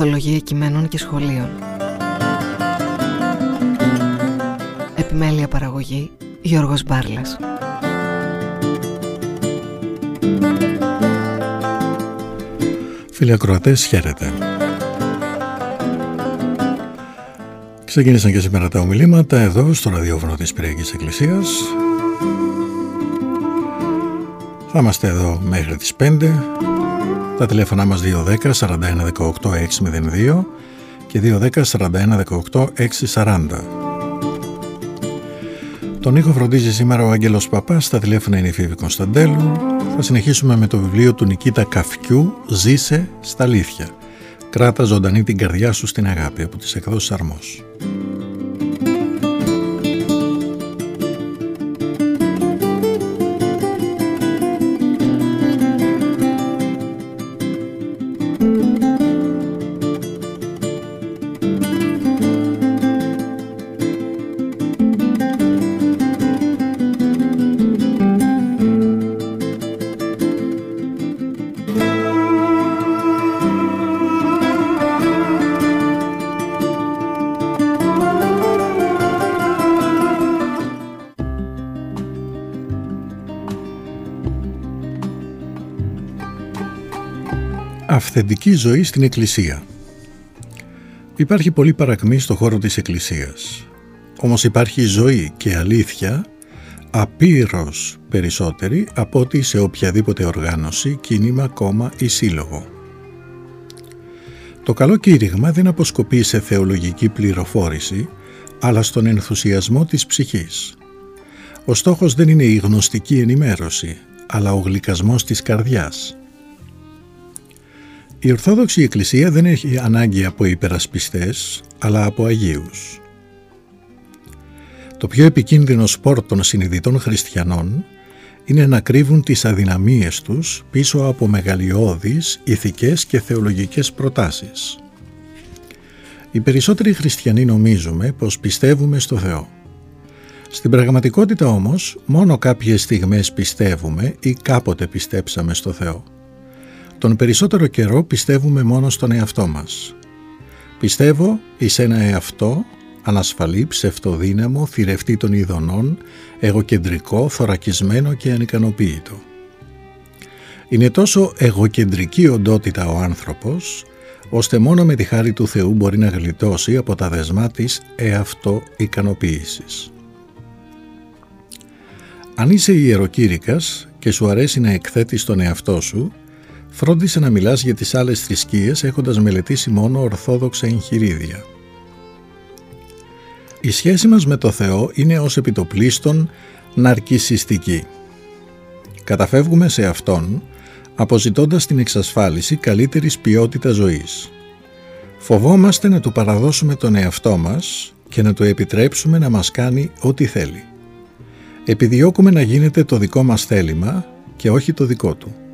Ορθολογία κειμένων και σχολείων Επιμέλεια παραγωγή Γιώργος Μπάρλας Φίλοι ακροατές, χαίρετε. Ξεκίνησαν και σήμερα τα ομιλήματα εδώ στο ραδιόφωνο της Πυριακής Εκκλησίας. Θα είμαστε εδώ μέχρι τις 5. Τα τηλέφωνά μας 210 41 18 602 και 210 41 18 640. Τον ήχο φροντίζει σήμερα ο Άγγελος Παπάς, στα τηλέφωνα είναι η Φίβη Κωνσταντέλου. Θα συνεχίσουμε με το βιβλίο του Νικήτα Καφκιού «Ζήσε στα αλήθεια». Κράτα ζωντανή την καρδιά σου στην αγάπη από τις εκδόσεις Αρμός. Αυθεντική ζωή στην Εκκλησία Υπάρχει πολύ παρακμή στο χώρο της Εκκλησίας. Όμως υπάρχει ζωή και αλήθεια απείρως περισσότερη από ότι σε οποιαδήποτε οργάνωση, κίνημα, κόμμα ή σύλλογο. Το καλό κήρυγμα δεν αποσκοπεί σε θεολογική πληροφόρηση, αλλά στον ενθουσιασμό της ψυχής. Ο στόχος δεν είναι η γνωστική ενημέρωση, αλλά ο γλυκασμός της καρδιάς. Η Ορθόδοξη Εκκλησία δεν έχει ανάγκη από υπερασπιστές, αλλά από Αγίους. Το πιο επικίνδυνο σπορ των συνειδητών χριστιανών είναι να κρύβουν τις αδυναμίες τους πίσω από μεγαλειώδεις ηθικές και θεολογικές προτάσεις. Οι περισσότεροι χριστιανοί νομίζουμε πως πιστεύουμε στο Θεό. Στην πραγματικότητα όμως μόνο κάποιες στιγμές πιστεύουμε ή κάποτε πιστέψαμε στο Θεό. Τον περισσότερο καιρό πιστεύουμε μόνο στον εαυτό μας. Πιστεύω εις ένα εαυτό ανασφαλή, ψευτοδύναμο, θηρευτή των ειδονών, εγωκεντρικό, θωρακισμένο και ανικανοποίητο. Είναι τόσο εγωκεντρική οντότητα ο άνθρωπος, ώστε μόνο με τη χάρη του Θεού μπορεί να γλιτώσει από τα δεσμά της εαυτό ικανοποίησης. Αν είσαι ιεροκήρυκας και σου αρέσει να εκθέτεις τον εαυτό σου, φρόντισε να μιλάς για τις άλλες θρησκείες έχοντας μελετήσει μόνο ορθόδοξα εγχειρίδια. Η σχέση μας με το Θεό είναι ως επιτοπλίστων ναρκισιστική. Καταφεύγουμε σε Αυτόν αποζητώντας την εξασφάλιση καλύτερης ποιότητας ζωής. Φοβόμαστε να Του παραδώσουμε τον εαυτό μας και να Του επιτρέψουμε να μας κάνει ό,τι θέλει. Επιδιώκουμε να γίνεται το δικό μας θέλημα και όχι το δικό Του.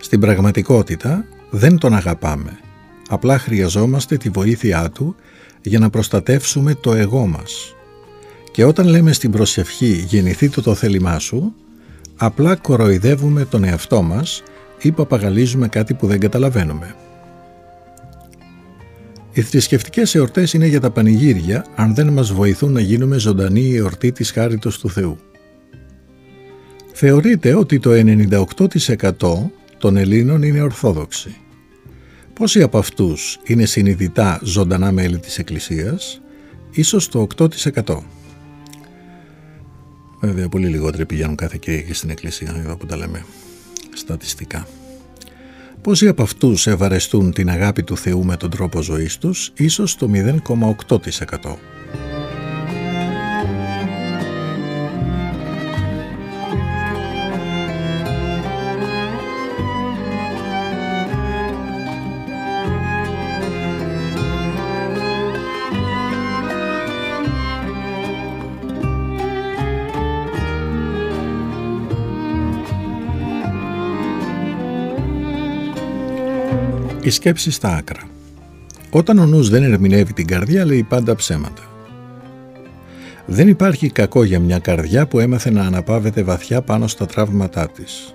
Στην πραγματικότητα δεν Τον αγαπάμε. Απλά χρειαζόμαστε τη βοήθειά Του για να προστατεύσουμε το εγώ μας. Και όταν λέμε στην προσευχή «γεννηθεί το το θέλημά σου», απλά κοροϊδεύουμε τον εαυτό μας ή παπαγαλίζουμε κάτι που δεν καταλαβαίνουμε. Οι θρησκευτικές εορτές είναι για τα πανηγύρια αν δεν μας βοηθούν να γίνουμε ζωντανή εορτή της χάριτος του Θεού. Θεωρείται ότι το 98% των Ελλήνων είναι Ορθόδοξοι. Πόσοι από αυτούς είναι συνειδητά ζωντανά μέλη της Εκκλησίας, ίσως το 8%. Βέβαια πολύ λιγότεροι πηγαίνουν κάθε Κυριακή στην Εκκλησία, εδώ που τα λέμε στατιστικά. Πόσοι από αυτούς ευαρεστούν την αγάπη του Θεού με τον τρόπο ζωής τους, ίσως το 0,8%. Η σκέψη στα άκρα. Όταν ο νους δεν ερμηνεύει την καρδιά λέει πάντα ψέματα. Δεν υπάρχει κακό για μια καρδιά που έμαθε να αναπαύεται βαθιά πάνω στα τραύματά της.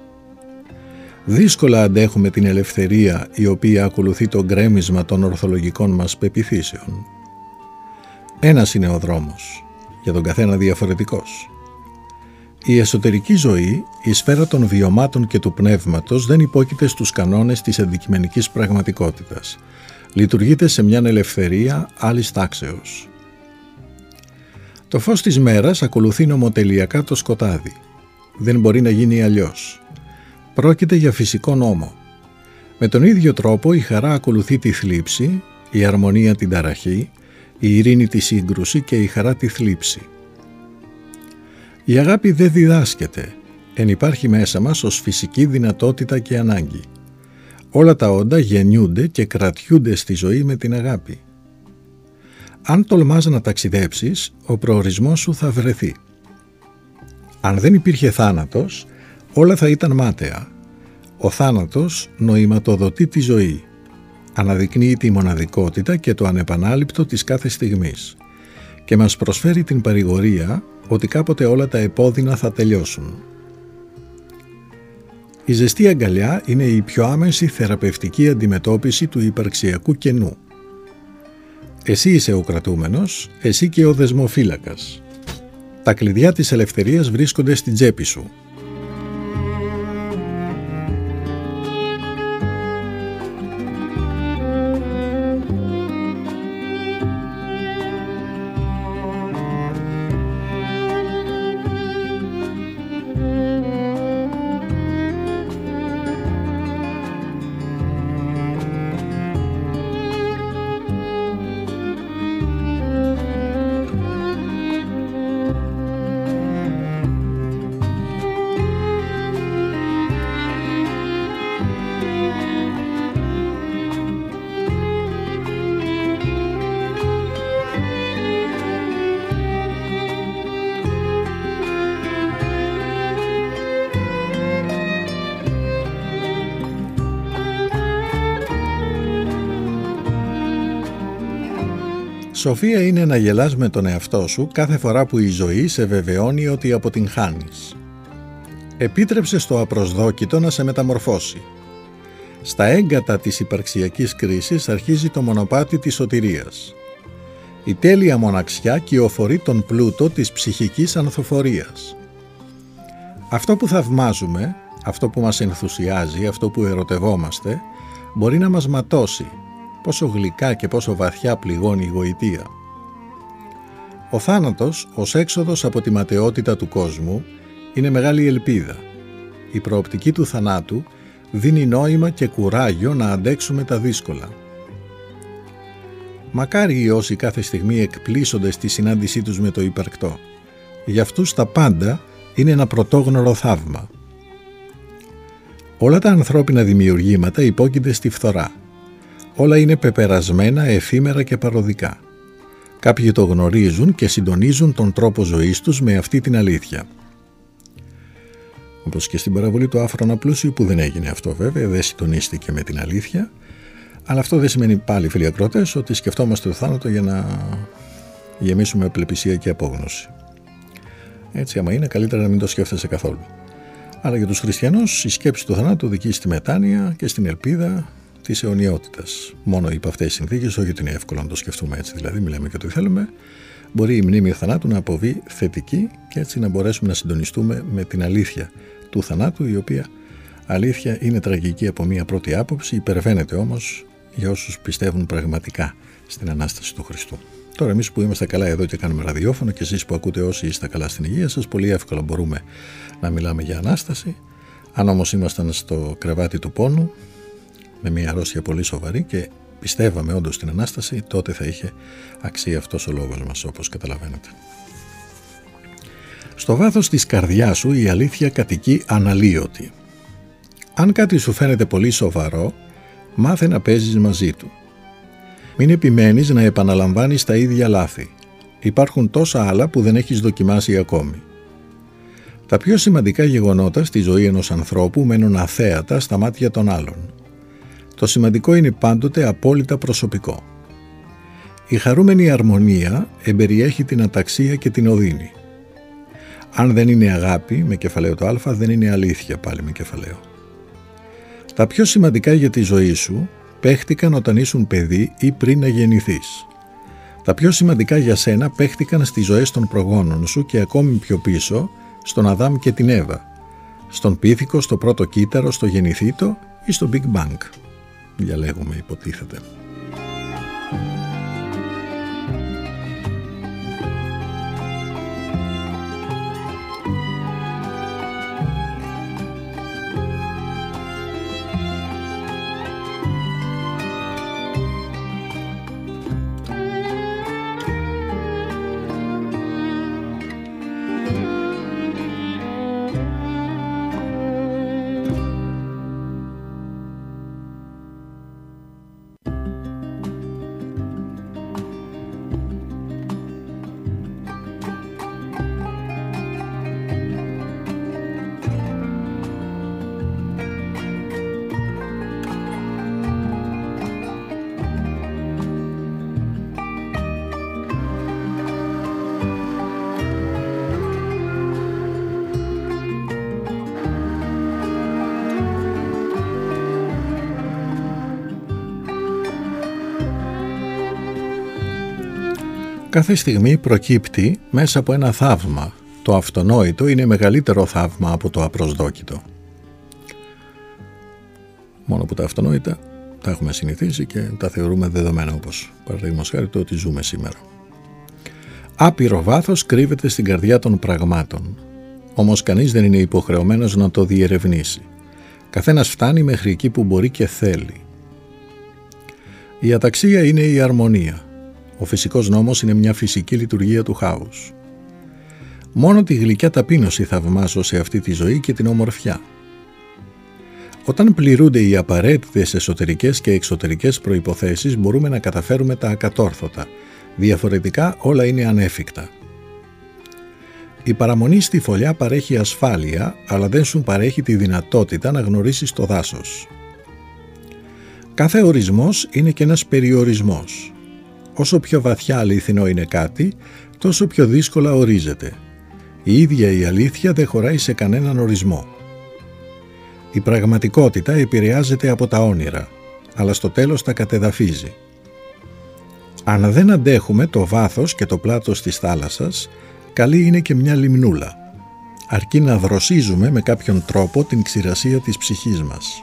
Δύσκολα αντέχουμε την ελευθερία η οποία ακολουθεί το γκρέμισμα των ορθολογικών μας πεπιθήσεων. Ένας είναι ο δρόμος, για τον καθένα διαφορετικός. Η εσωτερική ζωή, η σφαίρα των βιωμάτων και του πνεύματος δεν υπόκειται στους κανόνες της αντικειμενικής πραγματικότητας. Λειτουργείται σε μια ελευθερία άλλης τάξεως. Το φως της μέρας ακολουθεί νομοτελειακά το σκοτάδι. Δεν μπορεί να γίνει αλλιώς. Πρόκειται για φυσικό νόμο. Με τον ίδιο τρόπο η χαρά ακολουθεί τη θλίψη, η αρμονία την ταραχή, η ειρήνη τη σύγκρουση και η χαρά τη θλίψη. Η αγάπη δεν διδάσκεται, εν υπάρχει μέσα μας ως φυσική δυνατότητα και ανάγκη. Όλα τα όντα γεννιούνται και κρατιούνται στη ζωή με την αγάπη. Αν τολμάς να ταξιδέψεις, ο προορισμός σου θα βρεθεί. Αν δεν υπήρχε θάνατος, όλα θα ήταν μάταια. Ο θάνατος νοηματοδοτεί τη ζωή. Αναδεικνύει τη μοναδικότητα και το ανεπανάληπτο της κάθε στιγμής και μας προσφέρει την παρηγορία ότι κάποτε όλα τα επώδυνα θα τελειώσουν. Η ζεστή αγκαλιά είναι η πιο άμεση θεραπευτική αντιμετώπιση του υπαρξιακού κενού. Εσύ είσαι ο κρατούμενος, εσύ και ο δεσμοφύλακας. Τα κλειδιά της ελευθερίας βρίσκονται στην τσέπη σου Σοφία είναι να γελάς με τον εαυτό σου κάθε φορά που η ζωή σε βεβαιώνει ότι αποτυγχάνεις. Επίτρεψε στο απροσδόκητο να σε μεταμορφώσει. Στα έγκατα της υπαρξιακής κρίσης αρχίζει το μονοπάτι της σωτηρίας. Η τέλεια μοναξιά κυοφορεί τον πλούτο της ψυχικής ανθοφορίας. Αυτό που θαυμάζουμε, αυτό που μας ενθουσιάζει, αυτό που ερωτευόμαστε, μπορεί να μας ματώσει πόσο γλυκά και πόσο βαθιά πληγώνει η γοητεία. Ο θάνατος, ως έξοδος από τη ματαιότητα του κόσμου, είναι μεγάλη ελπίδα. Η προοπτική του θανάτου δίνει νόημα και κουράγιο να αντέξουμε τα δύσκολα. Μακάρι οι όσοι κάθε στιγμή εκπλήσονται στη συνάντησή τους με το υπαρκτό. Για αυτούς τα πάντα είναι ένα πρωτόγνωρο θαύμα. Όλα τα ανθρώπινα δημιουργήματα υπόκεινται στη φθορά. Όλα είναι πεπερασμένα, εφήμερα και παροδικά. Κάποιοι το γνωρίζουν και συντονίζουν τον τρόπο ζωής τους με αυτή την αλήθεια. Όπως και στην παραβολή του άφρονα πλούσιου που δεν έγινε αυτό βέβαια, δεν συντονίστηκε με την αλήθεια, αλλά αυτό δεν σημαίνει πάλι φίλοι ακρότες ότι σκεφτόμαστε το θάνατο για να γεμίσουμε πλεπισία και απόγνωση. Έτσι άμα είναι καλύτερα να μην το σκέφτεσαι καθόλου. Αλλά για τους χριστιανούς η σκέψη του θανάτου οδηγεί στη μετάνοια και στην ελπίδα της αιωνιότητας. Μόνο υπό αυτές τις συνθήκες, όχι ότι είναι εύκολο να το σκεφτούμε έτσι, δηλαδή μιλάμε και το θέλουμε, μπορεί η μνήμη θανάτου να αποβεί θετική και έτσι να μπορέσουμε να συντονιστούμε με την αλήθεια του θανάτου, η οποία αλήθεια είναι τραγική από μία πρώτη άποψη, υπερβαίνεται όμως για όσους πιστεύουν πραγματικά στην ανάσταση του Χριστού. Τώρα, εμείς που είμαστε καλά εδώ και κάνουμε ραδιόφωνο και εσείς που ακούτε όσοι είστε καλά στην υγεία σας, πολύ εύκολα μπορούμε να μιλάμε για ανάσταση. Αν όμως ήμασταν στο κρεβάτι του πόνου, με μια αρρώστια πολύ σοβαρή και πιστεύαμε όντως στην Ανάσταση, τότε θα είχε αξία αυτός ο λόγος μας, όπως καταλαβαίνετε. Στο βάθος της καρδιάς σου η αλήθεια κατοικεί αναλύωτη. Αν κάτι σου φαίνεται πολύ σοβαρό, μάθε να παίζεις μαζί του. Μην επιμένεις να επαναλαμβάνεις τα ίδια λάθη. Υπάρχουν τόσα άλλα που δεν έχεις δοκιμάσει ακόμη. Τα πιο σημαντικά γεγονότα στη ζωή ενός ανθρώπου μένουν αθέατα στα μάτια των άλλων. Το σημαντικό είναι πάντοτε απόλυτα προσωπικό. Η χαρούμενη αρμονία εμπεριέχει την αταξία και την οδύνη. Αν δεν είναι αγάπη με κεφαλαίο το α, δεν είναι αλήθεια πάλι με κεφαλαίο. Τα πιο σημαντικά για τη ζωή σου παίχτηκαν όταν ήσουν παιδί ή πριν να γεννηθείς. Τα πιο σημαντικά για σένα παίχτηκαν στις ζωές των προγόνων σου και ακόμη πιο πίσω στον Αδάμ και την Εύα, στον Πίθηκο, στο πρώτο κύτταρο, στο γεννηθήτο ή στο Big Bang. Διαλέγουμε υποτίθεται. Κάθε στιγμή προκύπτει μέσα από ένα θαύμα. Το αυτονόητο είναι μεγαλύτερο θαύμα από το απροσδόκητο. Μόνο που τα αυτονόητα τα έχουμε συνηθίσει και τα θεωρούμε δεδομένα όπως παραδείγματος χάρη το ότι ζούμε σήμερα. Άπειρο βάθος κρύβεται στην καρδιά των πραγμάτων. Όμως κανείς δεν είναι υποχρεωμένος να το διερευνήσει. Καθένας φτάνει μέχρι εκεί που μπορεί και θέλει. Η αταξία είναι η αρμονία. Ο φυσικός νόμος είναι μια φυσική λειτουργία του χάους. Μόνο τη γλυκιά ταπείνωση θαυμάζω σε αυτή τη ζωή και την ομορφιά. Όταν πληρούνται οι απαραίτητες εσωτερικές και εξωτερικές προϋποθέσεις μπορούμε να καταφέρουμε τα ακατόρθωτα. Διαφορετικά όλα είναι ανέφικτα. Η παραμονή στη φωλιά παρέχει ασφάλεια, αλλά δεν σου παρέχει τη δυνατότητα να γνωρίσεις το δάσος. Κάθε ορισμός είναι και ένας περιορισμός. Όσο πιο βαθιά αλήθινο είναι κάτι, τόσο πιο δύσκολα ορίζεται. Η ίδια η αλήθεια δεν χωράει σε κανέναν ορισμό. Η πραγματικότητα επηρεάζεται από τα όνειρα, αλλά στο τέλος τα κατεδαφίζει. Αν δεν αντέχουμε το βάθος και το πλάτος της θάλασσας, καλή είναι και μια λιμνούλα, αρκεί να δροσίζουμε με κάποιον τρόπο την ξηρασία της ψυχής μας.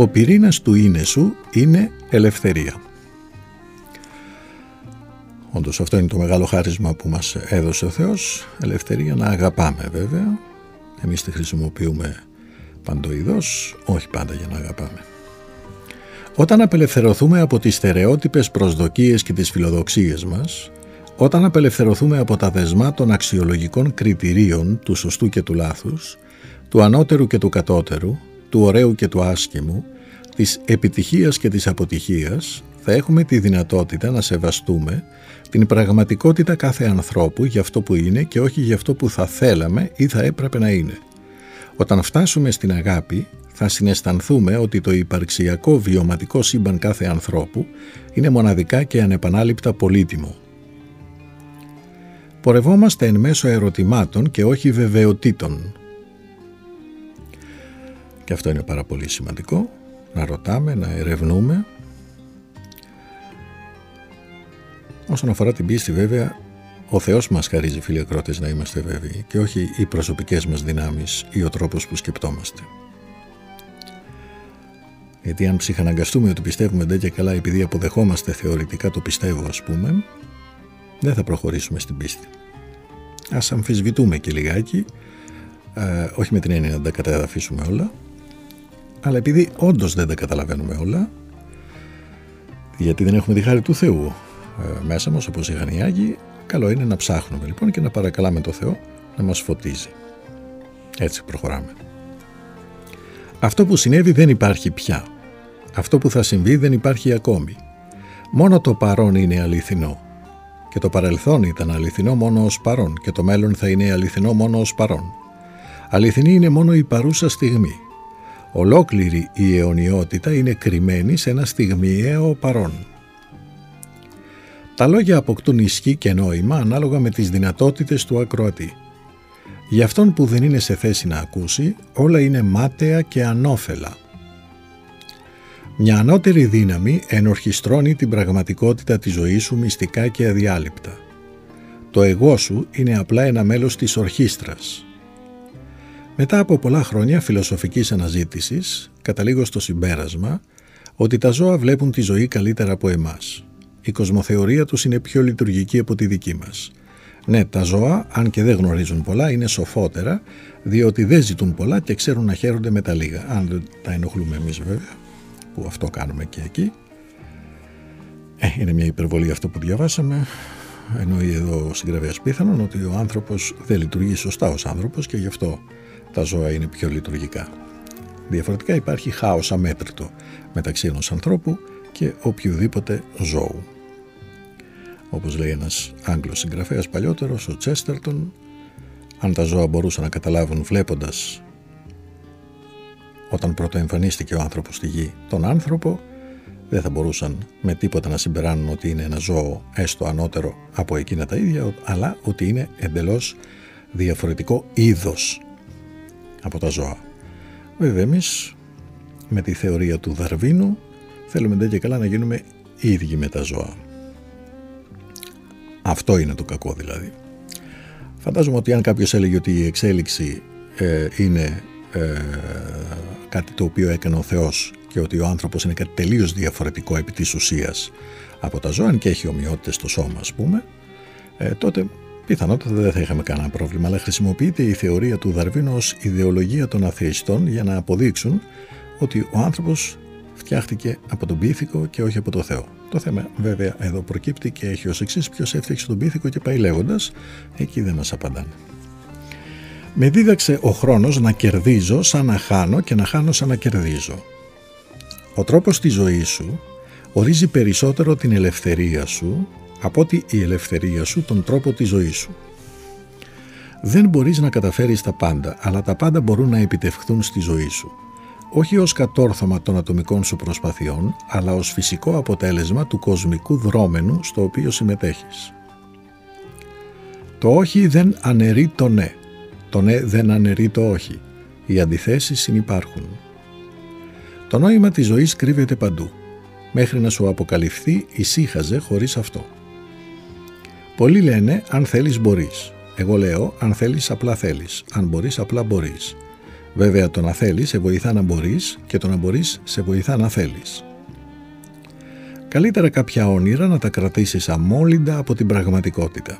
Ο πυρήνας του είναι σου είναι ελευθερία. Όντως αυτό είναι το μεγάλο χάρισμα που μας έδωσε ο Θεός, ελευθερία να αγαπάμε βέβαια. Εμείς τη χρησιμοποιούμε παντοειδώς, όχι πάντα για να αγαπάμε. Όταν απελευθερωθούμε από τις στερεότυπες προσδοκίες και τις φιλοδοξίες μας, όταν απελευθερωθούμε από τα δεσμά των αξιολογικών κριτηρίων του σωστού και του λάθους, του ανώτερου και του κατώτερου, του ωραίου και του άσχημου, της επιτυχίας και της αποτυχίας, θα έχουμε τη δυνατότητα να σεβαστούμε την πραγματικότητα κάθε ανθρώπου για αυτό που είναι και όχι για αυτό που θα θέλαμε ή θα έπρεπε να είναι. Όταν φτάσουμε στην αγάπη, θα συναισθανθούμε ότι το υπαρξιακό βιωματικό σύμπαν κάθε ανθρώπου είναι μοναδικά και ανεπανάληπτα πολύτιμο. Πορευόμαστε εν μέσω ερωτημάτων και όχι βεβαιωτήτων, και αυτό είναι πάρα πολύ σημαντικό, να ρωτάμε, να ερευνούμε. Όσον αφορά την πίστη βέβαια, ο Θεός μας χαρίζει φίλοι ακρότες να είμαστε βέβαιοι και όχι οι προσωπικές μας δυνάμεις ή ο τρόπος που σκεπτόμαστε. Γιατί αν ψυχαναγκαστούμε ότι πιστεύουμε ντε και καλά επειδή αποδεχόμαστε θεωρητικά το πιστεύω ας πούμε, δεν θα προχωρήσουμε στην πίστη. Ας αμφισβητούμε και λιγάκι, ε, όχι με την έννοια να τα καταδαφίσουμε όλα, αλλά επειδή όντως δεν τα καταλαβαίνουμε όλα, γιατί δεν έχουμε τη χάρη του Θεού ε, μέσα μας όπως είχαν οι Άγιοι, καλό είναι να ψάχνουμε λοιπόν και να παρακαλάμε το Θεό να μας φωτίζει. Έτσι προχωράμε. Αυτό που συνέβη δεν υπάρχει πια. Αυτό που θα συμβεί δεν υπάρχει ακόμη. Μόνο το παρόν είναι αληθινό. Και το παρελθόν ήταν αληθινό μόνο ως παρόν και το μέλλον θα είναι αληθινό μόνο ως παρόν. Αληθινή είναι μόνο η παρούσα στιγμή. Ολόκληρη η αιωνιότητα είναι κρυμμένη σε ένα στιγμιαίο παρόν. Τα λόγια αποκτούν ισχύ και νόημα ανάλογα με τις δυνατότητες του ακροατή. Για αυτόν που δεν είναι σε θέση να ακούσει, όλα είναι μάταια και ανώφελα. Μια ανώτερη δύναμη ενορχιστρώνει την πραγματικότητα της ζωής σου μυστικά και αδιάλειπτα. Το εγώ σου είναι απλά ένα μέλος της ορχήστρας. Μετά από πολλά χρόνια φιλοσοφικής αναζήτησης, καταλήγω στο συμπέρασμα ότι τα ζώα βλέπουν τη ζωή καλύτερα από εμάς. Η κοσμοθεωρία τους είναι πιο λειτουργική από τη δική μας. Ναι, τα ζώα, αν και δεν γνωρίζουν πολλά, είναι σοφότερα, διότι δεν ζητούν πολλά και ξέρουν να χαίρονται με τα λίγα. Αν δεν τα ενοχλούμε εμείς βέβαια, που αυτό κάνουμε και εκεί. Ε, είναι μια υπερβολή αυτό που διαβάσαμε. Εννοεί εδώ ο συγγραφέας πιθανόν ότι ο άνθρωπος δεν λειτουργεί σωστά ως άνθρωπος και γι' αυτό τα ζώα είναι πιο λειτουργικά. Διαφορετικά υπάρχει χάος αμέτρητο μεταξύ ενός ανθρώπου και οποιοδήποτε ζώου. Όπως λέει ένας Άγγλος συγγραφέας παλιότερος, ο Τσέστερτον, αν τα ζώα μπορούσαν να καταλάβουν βλέποντας όταν πρώτο εμφανίστηκε ο άνθρωπος στη γη τον άνθρωπο, δεν θα μπορούσαν με τίποτα να συμπεράνουν ότι είναι ένα ζώο έστω ανώτερο από εκείνα τα ίδια, αλλά ότι είναι εντελώς διαφορετικό είδος από τα ζώα. Βέβαια εμείς με τη θεωρία του Δαρβίνου θέλουμε δεν και καλά να γίνουμε ίδιοι με τα ζώα. Αυτό είναι το κακό δηλαδή. Φαντάζομαι ότι αν κάποιος έλεγε ότι η εξέλιξη ε, είναι ε, κάτι το οποίο έκανε ο Θεός και ότι ο άνθρωπος είναι κάτι τελείως διαφορετικό επί της ουσίας από τα ζώα και έχει ομοιότητες στο σώμα ας πούμε ε, τότε πιθανότατα δεν θα είχαμε κανένα πρόβλημα αλλά χρησιμοποιείται η θεωρία του Δαρβίνου ως ιδεολογία των αθεϊστών για να αποδείξουν ότι ο άνθρωπος φτιάχτηκε από τον πίθηκο και όχι από το Θεό. Το θέμα βέβαια εδώ προκύπτει και έχει ως εξής ποιος έφτιαξε τον πίθηκο και πάει λέγοντας εκεί δεν μας απαντάνε. Με δίδαξε ο χρόνος να κερδίζω σαν να χάνω και να χάνω σαν να κερδίζω. Ο τρόπος της ζωής σου ορίζει περισσότερο την ελευθερία σου από ότι η ελευθερία σου τον τρόπο της ζωής σου. Δεν μπορείς να καταφέρεις τα πάντα, αλλά τα πάντα μπορούν να επιτευχθούν στη ζωή σου. Όχι ως κατόρθωμα των ατομικών σου προσπαθειών, αλλά ως φυσικό αποτέλεσμα του κοσμικού δρόμενου στο οποίο συμμετέχεις. Το όχι δεν αναιρεί το ναι. Το ναι δεν αναιρεί το όχι. Οι αντιθέσεις συνυπάρχουν. Το νόημα της ζωής κρύβεται παντού. Μέχρι να σου αποκαλυφθεί ησύχαζε χωρίς αυτό. Πολλοί λένε αν θέλεις μπορείς. Εγώ λέω αν θέλεις απλά θέλεις. Αν μπορείς απλά μπορείς. Βέβαια το να θέλεις σε βοηθά να μπορείς και το να μπορείς σε βοηθά να θέλεις. Καλύτερα κάποια όνειρα να τα κρατήσεις αμόλυντα από την πραγματικότητα.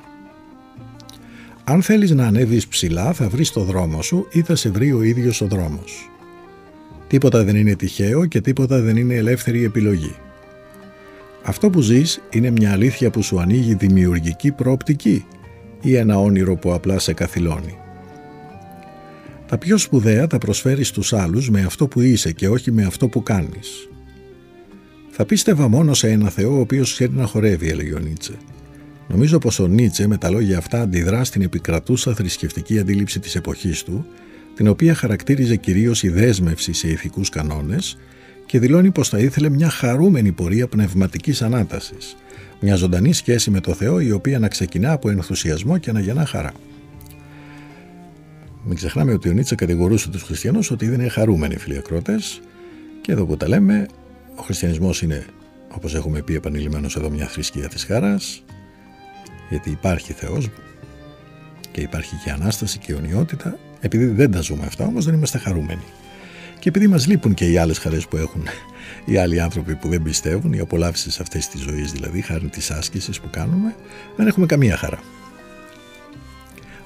Αν θέλεις να ανέβεις ψηλά θα βρεις το δρόμο σου ή θα σε βρει ο ίδιος ο δρόμος. Τίποτα δεν είναι τυχαίο και τίποτα δεν είναι ελεύθερη επιλογή. Αυτό που ζεις είναι μια αλήθεια που σου ανοίγει δημιουργική προοπτική ή ένα όνειρο που απλά σε καθυλώνει. Τα πιο σπουδαία τα προσφέρεις στους άλλους με αυτό που είσαι και όχι με αυτό που κάνεις. Θα πίστευα μόνο σε ένα Θεό ο οποίος ξέρει να χορεύει, έλεγε ο Νίτσε. Νομίζω πως ο Νίτσε με τα λόγια αυτά αντιδρά στην επικρατούσα θρησκευτική αντίληψη της εποχής του, την οποία χαρακτήριζε κυρίως η δέσμευση σε ηθικούς κανόνες και δηλώνει πως θα ήθελε μια χαρούμενη πορεία πνευματικής ανάτασης, μια ζωντανή σχέση με το Θεό η οποία να ξεκινά από ενθουσιασμό και να γεννά χαρά. Μην ξεχνάμε ότι ο Νίτσα κατηγορούσε τους χριστιανούς ότι δεν είναι χαρούμενοι φίλοι και εδώ που τα λέμε ο χριστιανισμός είναι όπως έχουμε πει επανειλημμένως εδώ μια θρησκεία της χαράς γιατί υπάρχει Θεός και υπάρχει και Ανάσταση και αιωνιότητα επειδή δεν τα ζούμε αυτά όμως δεν είμαστε χαρούμενοι και επειδή μας λείπουν και οι άλλες χαρές που έχουν οι άλλοι άνθρωποι που δεν πιστεύουν, οι απολαύσεις αυτές της ζωής δηλαδή, χάρη της άσκησης που κάνουμε, δεν έχουμε καμία χαρά.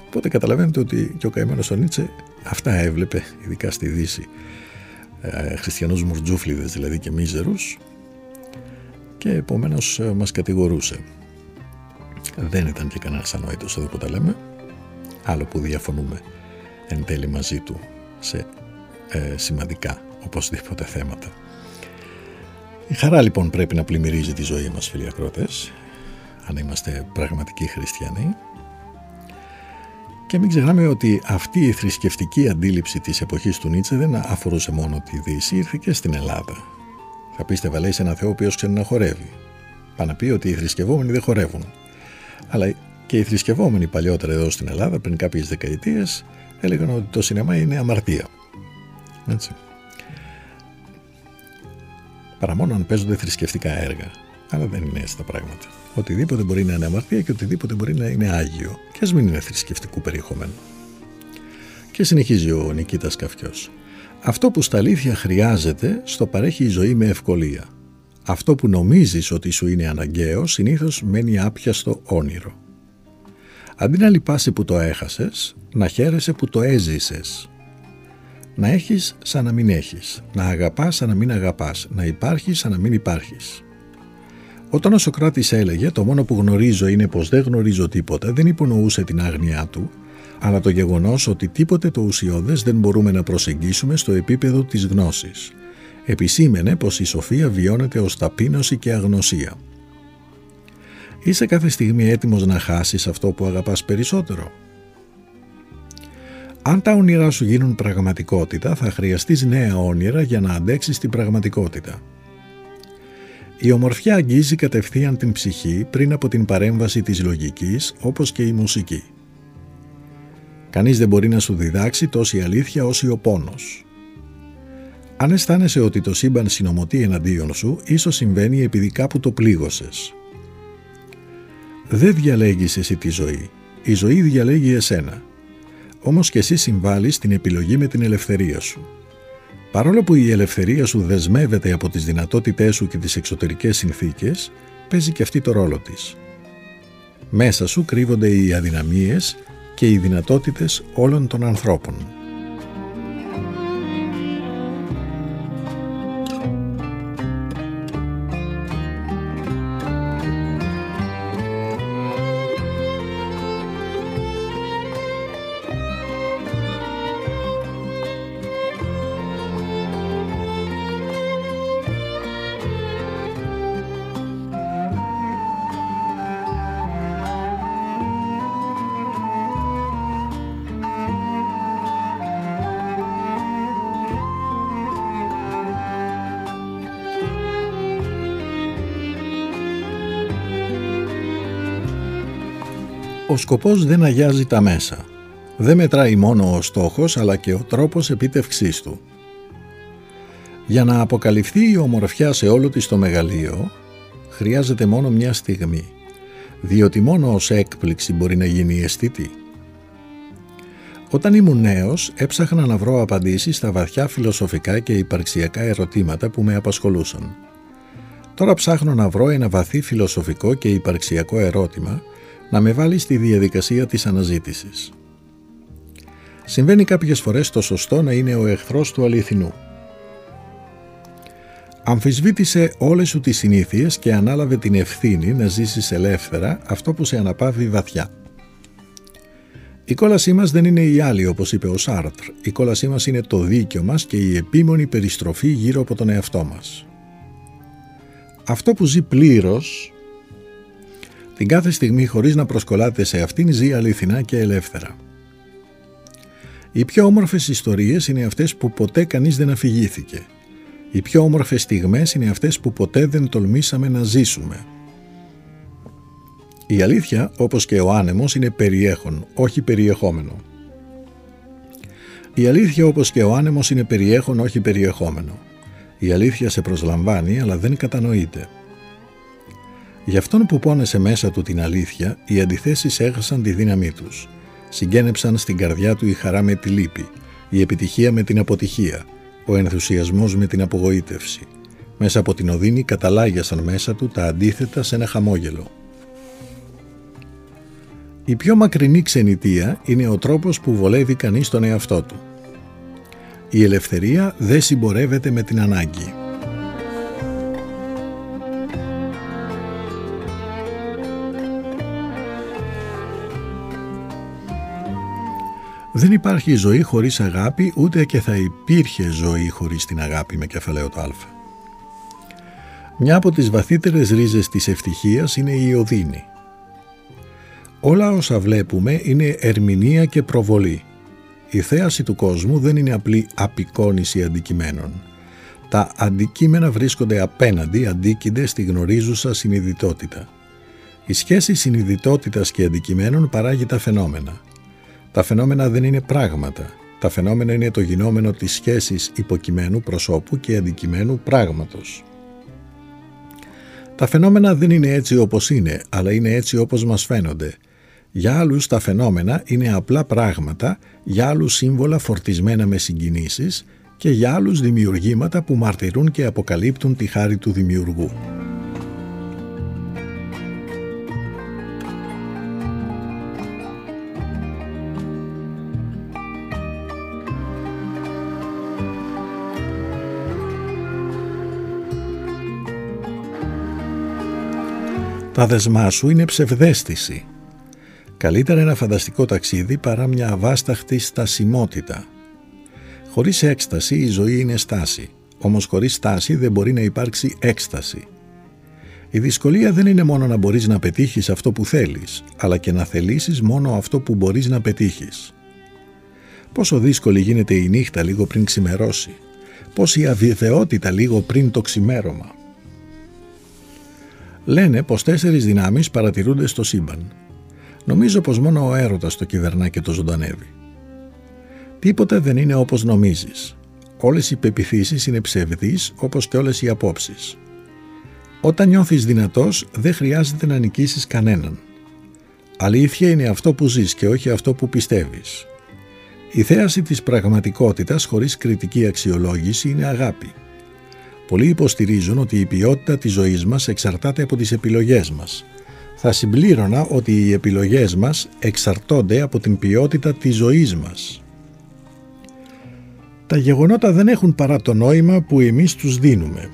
Οπότε καταλαβαίνετε ότι και ο καημένος ο Νίτσε αυτά έβλεπε, ειδικά στη Δύση, ε, χριστιανούς μουρτζούφλιδες δηλαδή και μίζερους και επομένως ε, μας κατηγορούσε. Δεν ήταν και κανένας ανόητος εδώ που τα λέμε, άλλο που διαφωνούμε εν τέλει μαζί του σε ε, σημαντικά οπωσδήποτε θέματα. Η χαρά λοιπόν πρέπει να πλημμυρίζει τη ζωή μας φίλοι ακρότες, αν είμαστε πραγματικοί χριστιανοί. Και μην ξεχνάμε ότι αυτή η θρησκευτική αντίληψη της εποχής του Νίτσε δεν αφορούσε μόνο τη Δύση, ήρθε και στην Ελλάδα. Θα πίστευα λέει σε ένα Θεό ο οποίος ξέρει να χορεύει. Πάει να πει ότι οι θρησκευόμενοι δεν χορεύουν. Αλλά και οι θρησκευόμενοι παλιότερα εδώ στην Ελλάδα πριν κάποιες δεκαετίες έλεγαν ότι το σινεμά είναι αμαρτία. Έτσι. Παρά μόνο αν παίζονται θρησκευτικά έργα. Αλλά δεν είναι έτσι τα πράγματα. Οτιδήποτε μπορεί να είναι αμαρτία και οτιδήποτε μπορεί να είναι άγιο. Και ας μην είναι θρησκευτικού περιεχομένου. Και συνεχίζει ο Νικήτας Καφιό. Αυτό που στα αλήθεια χρειάζεται, στο παρέχει η ζωή με ευκολία. Αυτό που νομίζεις ότι σου είναι αναγκαίο, συνήθως μένει άπιαστο όνειρο. Αντί να λυπάσαι που το έχασες, να χαίρεσαι που το έζησες. Να έχεις σαν να μην έχεις, να αγαπάς σαν να μην αγαπάς, να υπάρχεις σαν να μην υπάρχεις. Όταν ο Σοκράτης έλεγε «Το μόνο που γνωρίζω είναι πως δεν γνωρίζω τίποτα», δεν υπονοούσε την άγνοιά του, αλλά το γεγονός ότι τίποτε το ουσιώδες δεν μπορούμε να προσεγγίσουμε στο επίπεδο της γνώσης. Επισήμενε πως η σοφία βιώνεται ως ταπείνωση και αγνωσία. Είσαι κάθε στιγμή έτοιμος να χάσεις αυτό που αγαπάς περισσότερο. Αν τα όνειρά σου γίνουν πραγματικότητα, θα χρειαστείς νέα όνειρα για να αντέξεις την πραγματικότητα. Η ομορφιά αγγίζει κατευθείαν την ψυχή πριν από την παρέμβαση της λογικής, όπως και η μουσική. Κανείς δεν μπορεί να σου διδάξει τόση αλήθεια όσο ο πόνος. Αν αισθάνεσαι ότι το σύμπαν συνομωτεί εναντίον σου, ίσως συμβαίνει επειδή κάπου το πλήγωσες. Δεν διαλέγεις εσύ τη ζωή. Η ζωή διαλέγει εσένα. Όμως και εσύ συμβάλλεις την επιλογή με την ελευθερία σου. Παρόλο που η ελευθερία σου δεσμεύεται από τις δυνατότητές σου και τις εξωτερικές συνθήκες, παίζει και αυτή το ρόλο της. Μέσα σου κρύβονται οι αδυναμίες και οι δυνατότητες όλων των ανθρώπων. Ο σκοπός δεν αγιάζει τα μέσα. Δεν μετράει μόνο ο στόχος αλλά και ο τρόπος επίτευξής του. Για να αποκαλυφθεί η ομορφιά σε όλο της το μεγαλείο, χρειάζεται μόνο μια στιγμή, διότι μόνο ως έκπληξη μπορεί να γίνει αισθητή. Όταν ήμουν νέος, έψαχνα να βρω απαντήσεις στα βαθιά φιλοσοφικά και υπαρξιακά ερωτήματα που με απασχολούσαν. Τώρα ψάχνω να βρω ένα βαθύ φιλοσοφικό και υπαρξιακό ερώτημα να με βάλει στη διαδικασία της αναζήτησης. Συμβαίνει κάποιες φορές το σωστό να είναι ο εχθρός του αληθινού. Αμφισβήτησε όλες σου τις συνήθειες και ανάλαβε την ευθύνη να ζήσεις ελεύθερα αυτό που σε αναπαύει βαθιά. Η κόλασή μας δεν είναι η άλλη όπως είπε ο Σάρτρ. Η κόλασή μας είναι το δίκιο μας και η επίμονη περιστροφή γύρω από τον εαυτό μας. Αυτό που ζει πλήρως την κάθε στιγμή χωρίς να προσκολάται σε αυτήν ζει αληθινά και ελεύθερα. Οι πιο όμορφες ιστορίες είναι αυτές που ποτέ κανείς δεν αφηγήθηκε. Οι πιο όμορφες στιγμές είναι αυτές που ποτέ δεν τολμήσαμε να ζήσουμε. Η αλήθεια, όπως και ο άνεμος, είναι περιέχον, όχι περιεχόμενο. Η αλήθεια, όπως και ο άνεμος, είναι περιέχον, όχι περιεχόμενο. Η αλήθεια σε προσλαμβάνει, αλλά δεν κατανοείται. Για αυτόν που πόνεσε μέσα του την αλήθεια, οι αντιθέσεις έχασαν τη δύναμή τους. Συγκένεψαν στην καρδιά του η χαρά με τη λύπη, η επιτυχία με την αποτυχία, ο ενθουσιασμός με την απογοήτευση. Μέσα από την οδύνη καταλάγιασαν μέσα του τα αντίθετα σε ένα χαμόγελο. Η πιο μακρινή ξενιτεία είναι ο τρόπος που βολεύει κανείς τον εαυτό του. Η ελευθερία δεν συμπορεύεται με την ανάγκη. Δεν υπάρχει ζωή χωρίς αγάπη, ούτε και θα υπήρχε ζωή χωρίς την αγάπη με κεφαλαίο το α. Μια από τις βαθύτερες ρίζες της ευτυχίας είναι η οδύνη. Όλα όσα βλέπουμε είναι ερμηνεία και προβολή. Η θέαση του κόσμου δεν είναι απλή απεικόνηση αντικειμένων. Τα αντικείμενα βρίσκονται απέναντι, αντίκεινται στη γνωρίζουσα συνειδητότητα. Η σχέση συνειδητότητας και αντικειμένων παράγει τα φαινόμενα. Τα φαινόμενα δεν είναι πράγματα. Τα φαινόμενα είναι το γινόμενο της σχέσης υποκειμένου προσώπου και αντικειμένου πράγματος. Τα φαινόμενα δεν είναι έτσι όπως είναι, αλλά είναι έτσι όπως μας φαίνονται. Για άλλους τα φαινόμενα είναι απλά πράγματα, για άλλους σύμβολα φορτισμένα με συγκινήσεις και για άλλους δημιουργήματα που μαρτυρούν και αποκαλύπτουν τη χάρη του δημιουργού. Τα δεσμά σου είναι ψευδέστηση. Καλύτερα ένα φανταστικό ταξίδι παρά μια αβάσταχτη στασιμότητα. Χωρίς έκσταση η ζωή είναι στάση, όμως χωρίς στάση δεν μπορεί να υπάρξει έκσταση. Η δυσκολία δεν είναι μόνο να μπορείς να πετύχεις αυτό που θέλεις, αλλά και να θελήσεις μόνο αυτό που μπορείς να πετύχεις. Πόσο δύσκολη γίνεται η νύχτα λίγο πριν ξημερώσει, πόση αβεβαιότητα λίγο πριν το ξημέρωμα; Λένε πως τέσσερις δυνάμεις παρατηρούνται στο σύμπαν. Νομίζω πως μόνο ο έρωτας το κυβερνά και το ζωντανεύει. Τίποτε δεν είναι όπως νομίζεις. Όλες οι πεπιθήσεις είναι ψευδείς όπως και όλες οι απόψεις. Όταν νιώθεις δυνατός δεν χρειάζεται να νικήσεις κανέναν. Αλήθεια είναι αυτό που ζεις και όχι αυτό που πιστεύεις. Η θέαση της πραγματικότητας χωρίς κριτική αξιολόγηση είναι αγάπη. Πολλοί υποστηρίζουν ότι η ποιότητα της ζωής μας εξαρτάται από τις επιλογές μας. Θα συμπλήρωνα ότι οι επιλογές μας εξαρτώνται από την ποιότητα της ζωής μας. Τα γεγονότα δεν έχουν παρά το νόημα που εμείς τους δίνουμε.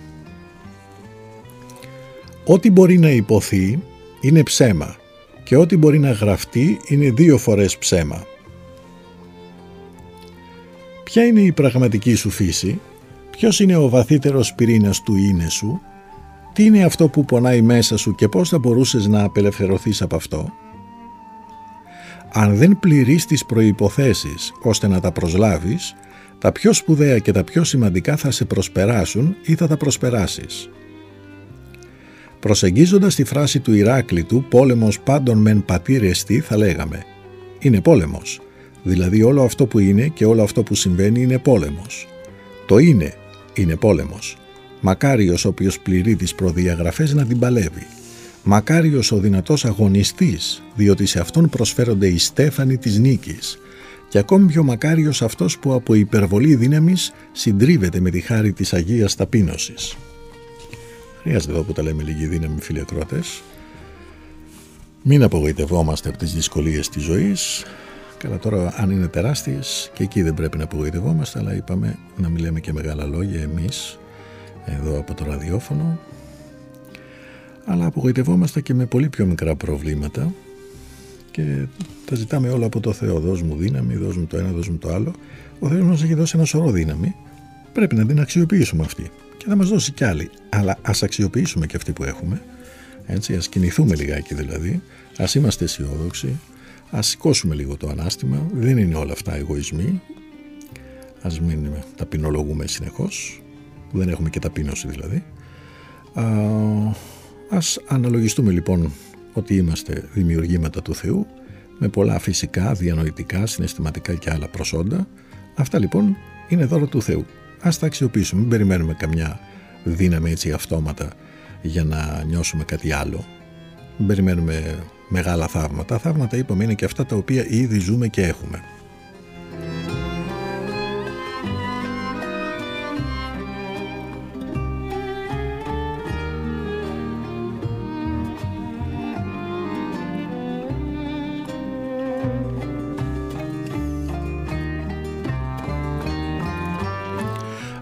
Ό,τι μπορεί να υποθεί είναι ψέμα και ό,τι μπορεί να γραφτεί είναι δύο φορές ψέμα. Ποια είναι η πραγματική σου φύση; Ποιος είναι ο βαθύτερος πυρήνας του είναι σου, τι είναι αυτό που πονάει μέσα σου και πώς θα μπορούσες να απελευθερωθείς από αυτό; Αν δεν πληρείς τις προϋποθέσεις ώστε να τα προσλάβεις, τα πιο σπουδαία και τα πιο σημαντικά θα σε προσπεράσουν ή θα τα προσπεράσεις. Προσεγγίζοντας τη φράση του Ηράκλητου «πόλεμος πάντων μεν πατήρεστη» θα λέγαμε «είναι πόλεμος», δηλαδή όλο αυτό που είναι και όλο αυτό που συμβαίνει είναι πόλεμος. Το είναι είναι πόλεμος. Μακάριος όποιος πληρεί τις προδιαγραφές να την παλεύει. Μακάριος ο δυνατός αγωνιστής, διότι σε αυτόν προσφέρονται οι στέφανοι της νίκης. Και ακόμη πιο μακάριος αυτός που από υπερβολή δύναμης συντρίβεται με τη χάρη της Αγίας Ταπείνωσης. Χρειάζεται εδώ που τα λέμε λίγη δύναμη φίλοι ακρότες. Μην απογοητευόμαστε από τις δυσκολίες της ζωής. Καλά τώρα αν είναι τεράστιες και εκεί δεν πρέπει να απογοητευόμαστε αλλά είπαμε να μιλάμε και μεγάλα λόγια εμείς εδώ από το ραδιόφωνο. Αλλά απογοητευόμαστε και με πολύ πιο μικρά προβλήματα και τα ζητάμε όλα από το Θεό. Δώσ' μου δύναμη, δώσ' μου το ένα, δώσ' μου το άλλο. Ο Θεός μας έχει δώσει ένα σωρό δύναμη. Πρέπει να την αξιοποιήσουμε αυτή και θα μας δώσει κι άλλη. Αλλά ας αξιοποιήσουμε και αυτή που έχουμε. Έτσι, ας κινηθούμε λιγάκι δηλαδή. Ας είμαστε αισιόδοξοι Ας σηκώσουμε λίγο το ανάστημα, δεν είναι όλα αυτά εγωισμοί. Ας μην ταπεινολογούμε συνεχώς, δεν έχουμε και ταπείνωση δηλαδή. Α, ας αναλογιστούμε λοιπόν ότι είμαστε δημιουργήματα του Θεού με πολλά φυσικά, διανοητικά, συναισθηματικά και άλλα προσόντα. Αυτά λοιπόν είναι δώρο του Θεού. Ας τα αξιοποιήσουμε, μην περιμένουμε καμιά δύναμη έτσι αυτόματα για να νιώσουμε κάτι άλλο. Μην περιμένουμε μεγάλα θαύματα. Θαύματα είπαμε είναι και αυτά τα οποία ήδη ζούμε και έχουμε.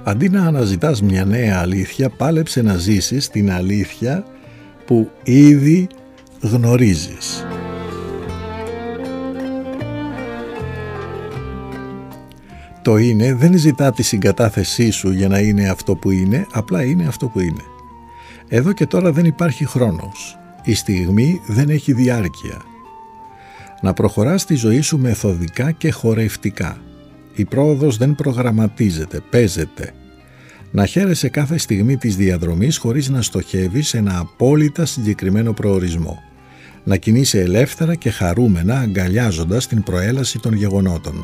Αντί να αναζητάς μια νέα αλήθεια, πάλεψε να ζήσεις την αλήθεια που ήδη γνωρίζεις. Το είναι δεν ζητά τη συγκατάθεσή σου για να είναι αυτό που είναι, απλά είναι αυτό που είναι. Εδώ και τώρα δεν υπάρχει χρόνος. Η στιγμή δεν έχει διάρκεια. Να προχωράς τη ζωή σου μεθοδικά και χορευτικά. Η πρόοδος δεν προγραμματίζεται, παίζεται. Να χαίρεσαι κάθε στιγμή της διαδρομής χωρίς να στοχεύεις σε ένα απόλυτα συγκεκριμένο προορισμό. Να κινείσαι ελεύθερα και χαρούμενα αγκαλιάζοντας την προέλαση των γεγονότων.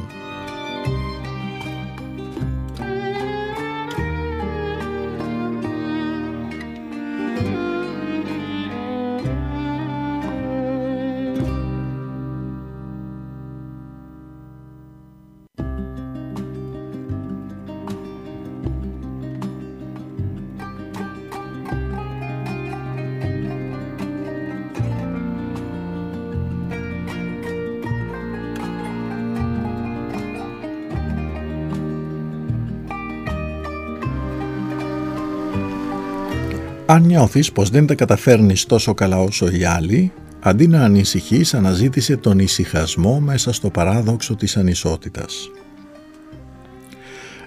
Αν νιώθεις πως δεν τα καταφέρνεις τόσο καλά όσο οι άλλοι, αντί να ανησυχείς αναζήτησε τον ησυχασμό μέσα στο παράδοξο της ανισότητας.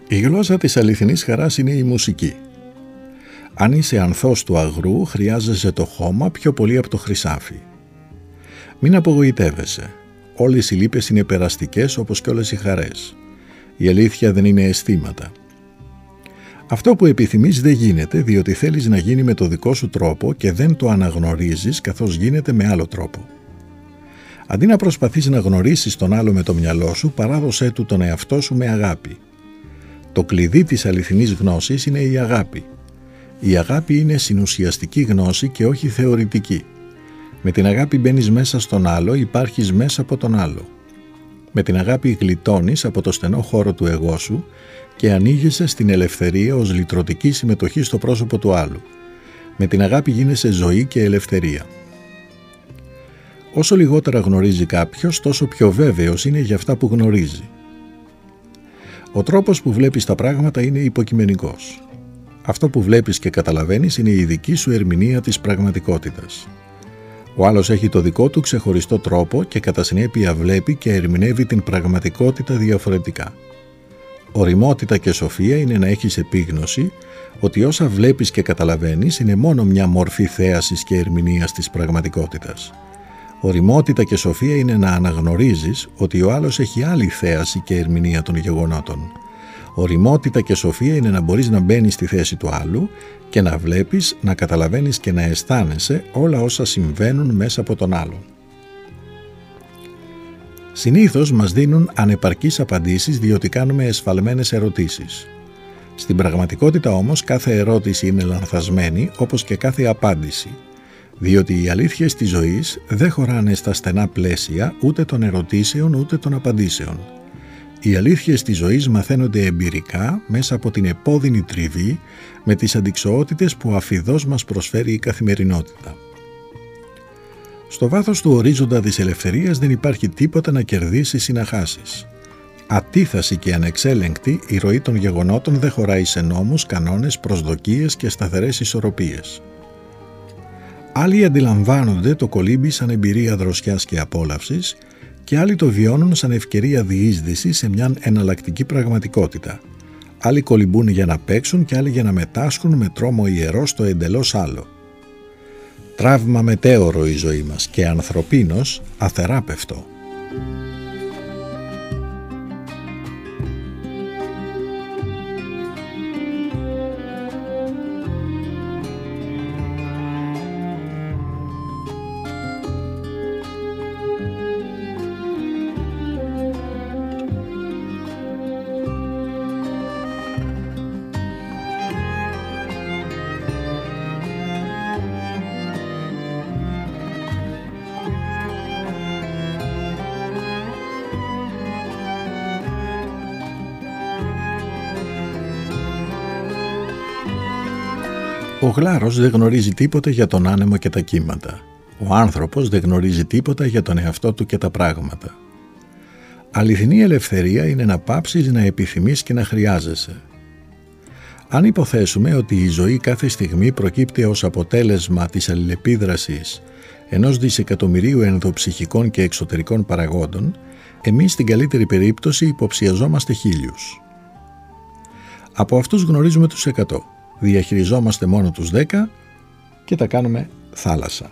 Η γλώσσα της αληθινής χαράς είναι η μουσική. Αν είσαι ανθός του αγρού, χρειάζεσαι το χώμα πιο πολύ από το χρυσάφι. Μην απογοητεύεσαι. Όλες οι λύπες είναι περαστικές όπως και όλες οι χαρές. Η αλήθεια δεν είναι αισθήματα. Αυτό που επιθυμείς δεν γίνεται διότι θέλεις να γίνει με το δικό σου τρόπο και δεν το αναγνωρίζεις καθώς γίνεται με άλλο τρόπο. Αντί να προσπαθείς να γνωρίσεις τον άλλο με το μυαλό σου, παράδοσέ του τον εαυτό σου με αγάπη. Το κλειδί της αληθινής γνώσης είναι η αγάπη. Η αγάπη είναι συνουσιαστική γνώση και όχι θεωρητική. Με την αγάπη μπαίνεις μέσα στον άλλο, υπάρχεις μέσα από τον άλλο. Με την αγάπη γλιτώνεις από το στενό χώρο του εγώ σου και ανοίγεσαι στην ελευθερία ως λυτρωτική συμμετοχή στο πρόσωπο του άλλου. Με την αγάπη γίνεσαι ζωή και ελευθερία. Όσο λιγότερα γνωρίζει κάποιος, τόσο πιο βέβαιος είναι για αυτά που γνωρίζει. Ο τρόπος που βλέπεις τα πράγματα είναι υποκειμενικός. Αυτό που βλέπεις και καταλαβαίνεις είναι η δική σου ερμηνεία της πραγματικότητας. Ο άλλος έχει το δικό του ξεχωριστό τρόπο και κατά συνέπεια βλέπει και ερμηνεύει την πραγματικότητα διαφορετικά. Οριμότητα και σοφία είναι να έχεις επίγνωση ότι όσα βλέπεις και καταλαβαίνεις είναι μόνο μια μορφή θέασης και ερμηνείας της πραγματικότητας. Οριμότητα και σοφία είναι να αναγνωρίζεις ότι ο άλλος έχει άλλη θέαση και ερμηνεία των γεγονότων. Οριμότητα και σοφία είναι να μπορείς να μπαίνεις στη θέση του άλλου και να βλέπεις, να καταλαβαίνεις και να αισθάνεσαι όλα όσα συμβαίνουν μέσα από τον άλλον. Συνήθως μας δίνουν ανεπαρκείς απαντήσεις διότι κάνουμε εσφαλμένες ερωτήσεις. Στην πραγματικότητα όμως κάθε ερώτηση είναι λανθασμένη όπως και κάθε απάντηση, διότι οι αλήθειες της ζωής δεν χωράνε στα στενά πλαίσια ούτε των ερωτήσεων ούτε των απαντήσεων. Οι αλήθειες της ζωής μαθαίνονται εμπειρικά μέσα από την επώδυνη τριβή με τις αντικσοότητες που αφιδώς μας προσφέρει η καθημερινότητα. Στο βάθος του ορίζοντα της ελευθερίας δεν υπάρχει τίποτα να κερδίσει ή να χάσεις. Ατίθαση και ανεξέλεγκτη, η ροή των γεγονότων δεν χωράει σε νόμους, κανόνες, προσδοκίες και σταθερές ισορροπίες. Άλλοι αντιλαμβάνονται το κολύμπι σαν εμπειρία δροσιάς και απόλαυσης και άλλοι το βιώνουν σαν ευκαιρία διείσδυσης σε μια εναλλακτική πραγματικότητα. Άλλοι κολυμπούν για να παίξουν και άλλοι για να μετάσχουν με τρόμο ιερό στο εντελώς άλλο. Τραύμα μετέωρο η ζωή μας και ανθρωπίνος αθεράπευτο. Ο γλάρος δεν γνωρίζει τίποτα για τον άνεμο και τα κύματα. Ο άνθρωπος δεν γνωρίζει τίποτα για τον εαυτό του και τα πράγματα. Αληθινή ελευθερία είναι να πάψεις να επιθυμείς και να χρειάζεσαι. Αν υποθέσουμε ότι η ζωή κάθε στιγμή προκύπτει ως αποτέλεσμα της αλληλεπίδρασης ενός δισεκατομμυρίου ενδοψυχικών και εξωτερικών παραγόντων, εμείς στην καλύτερη περίπτωση υποψιαζόμαστε χίλιους. Από αυτούς γνωρίζουμε τους 100. Διαχειριζόμαστε μόνο τους 10 και τα κάνουμε θάλασσα.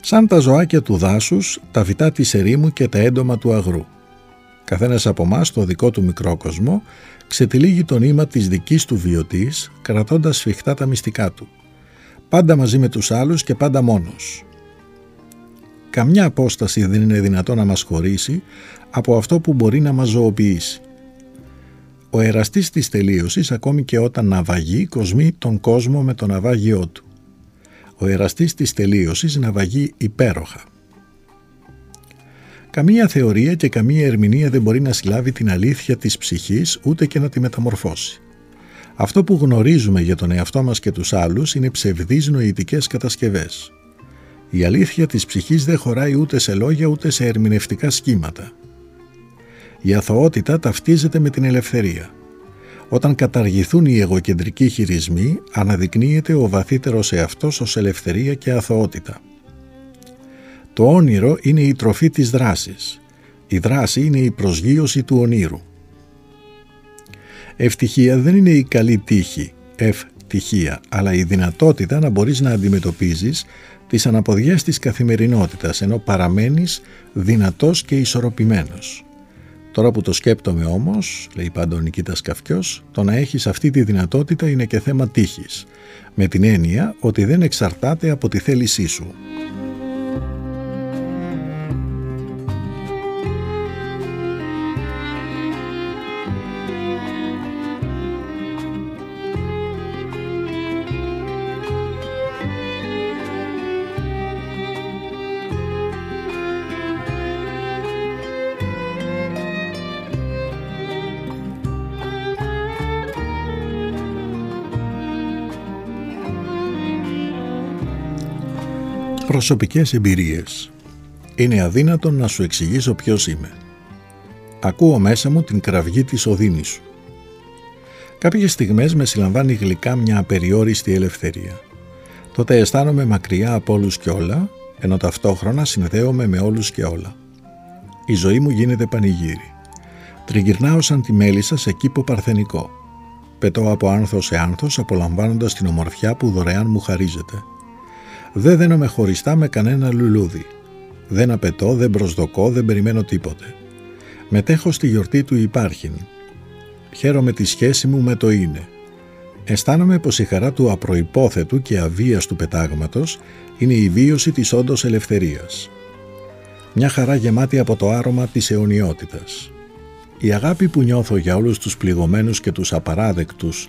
Σαν τα ζωάκια του δάσους, τα βιτά της ερήμου και τα έντομα του αγρού. Καθένας από εμάς το δικό του μικρό κόσμο ξετυλίγει το νήμα της δικής του βιωτής, κρατώντας σφιχτά τα μυστικά του. Πάντα μαζί με τους άλλους και πάντα μόνος. Καμιά απόσταση δεν είναι δυνατό να μας χωρίσει από αυτό που μπορεί να μας ζωοποιήσει. Ο εραστής της τελείωσης ακόμη και όταν ναυαγεί κοσμεί τον κόσμο με το ναυάγιό του. Ο εραστής της τελείωσης ναυαγεί υπέροχα. Καμία θεωρία και καμία ερμηνεία δεν μπορεί να συλλάβει την αλήθεια της ψυχής ούτε και να τη μεταμορφώσει. Αυτό που γνωρίζουμε για τον εαυτό μας και τους άλλους είναι ψευδείς νοητικές κατασκευές. Η αλήθεια της ψυχής δεν χωράει ούτε σε λόγια ούτε σε ερμηνευτικά σχήματα. Η αθωότητα ταυτίζεται με την ελευθερία. Όταν καταργηθούν οι εγωκεντρικοί χειρισμοί, αναδεικνύεται ο βαθύτερος εαυτός ως ελευθερία και αθωότητα. Το όνειρο είναι η τροφή της δράσης. Η δράση είναι η προσγείωση του ονείρου. Ευτυχία δεν είναι η καλή τύχη, ευτυχία, αλλά η δυνατότητα να μπορείς να αντιμετωπίζεις τις αναποδιές της καθημερινότητας, ενώ παραμένεις δυνατός και ισορροπημένος. Τώρα που το σκέπτομαι όμως, λέει πάντα ο Νικήτας Καυκιός, το να έχεις αυτή τη δυνατότητα είναι και θέμα τύχης, με την έννοια ότι δεν εξαρτάται από τη θέλησή σου. Προσωπικές εμπειρίες. Είναι αδύνατο να σου εξηγήσω ποιος είμαι. Ακούω μέσα μου την κραυγή της οδύνης σου. Κάποιες στιγμές με συλλαμβάνει γλυκά μια απεριόριστη ελευθερία. Τότε αισθάνομαι μακριά από όλους και όλα, ενώ ταυτόχρονα συνδέομαι με όλους και όλα. Η ζωή μου γίνεται πανηγύρι. Τριγυρνάω σαν τη μέλισσα σε κήπο παρθενικό. Πετώ από άνθος σε άνθος απολαμβάνοντας την ομορφιά που δωρεάν μου χαρίζεται. Δεν δένομαι χωριστά με κανένα λουλούδι. Δεν απαιτώ, δεν προσδοκώ, δεν περιμένω τίποτε. Μετέχω στη γιορτή του υπάρχειν. Χαίρομαι τη σχέση μου με το είναι. Αισθάνομαι πως η χαρά του απροϋπόθετου και αβίαστου πετάγματος είναι η βίωση της όντως ελευθερίας. Μια χαρά γεμάτη από το άρωμα της αιωνιότητας. Η αγάπη που νιώθω για όλους τους πληγωμένους και τους απαράδεκτους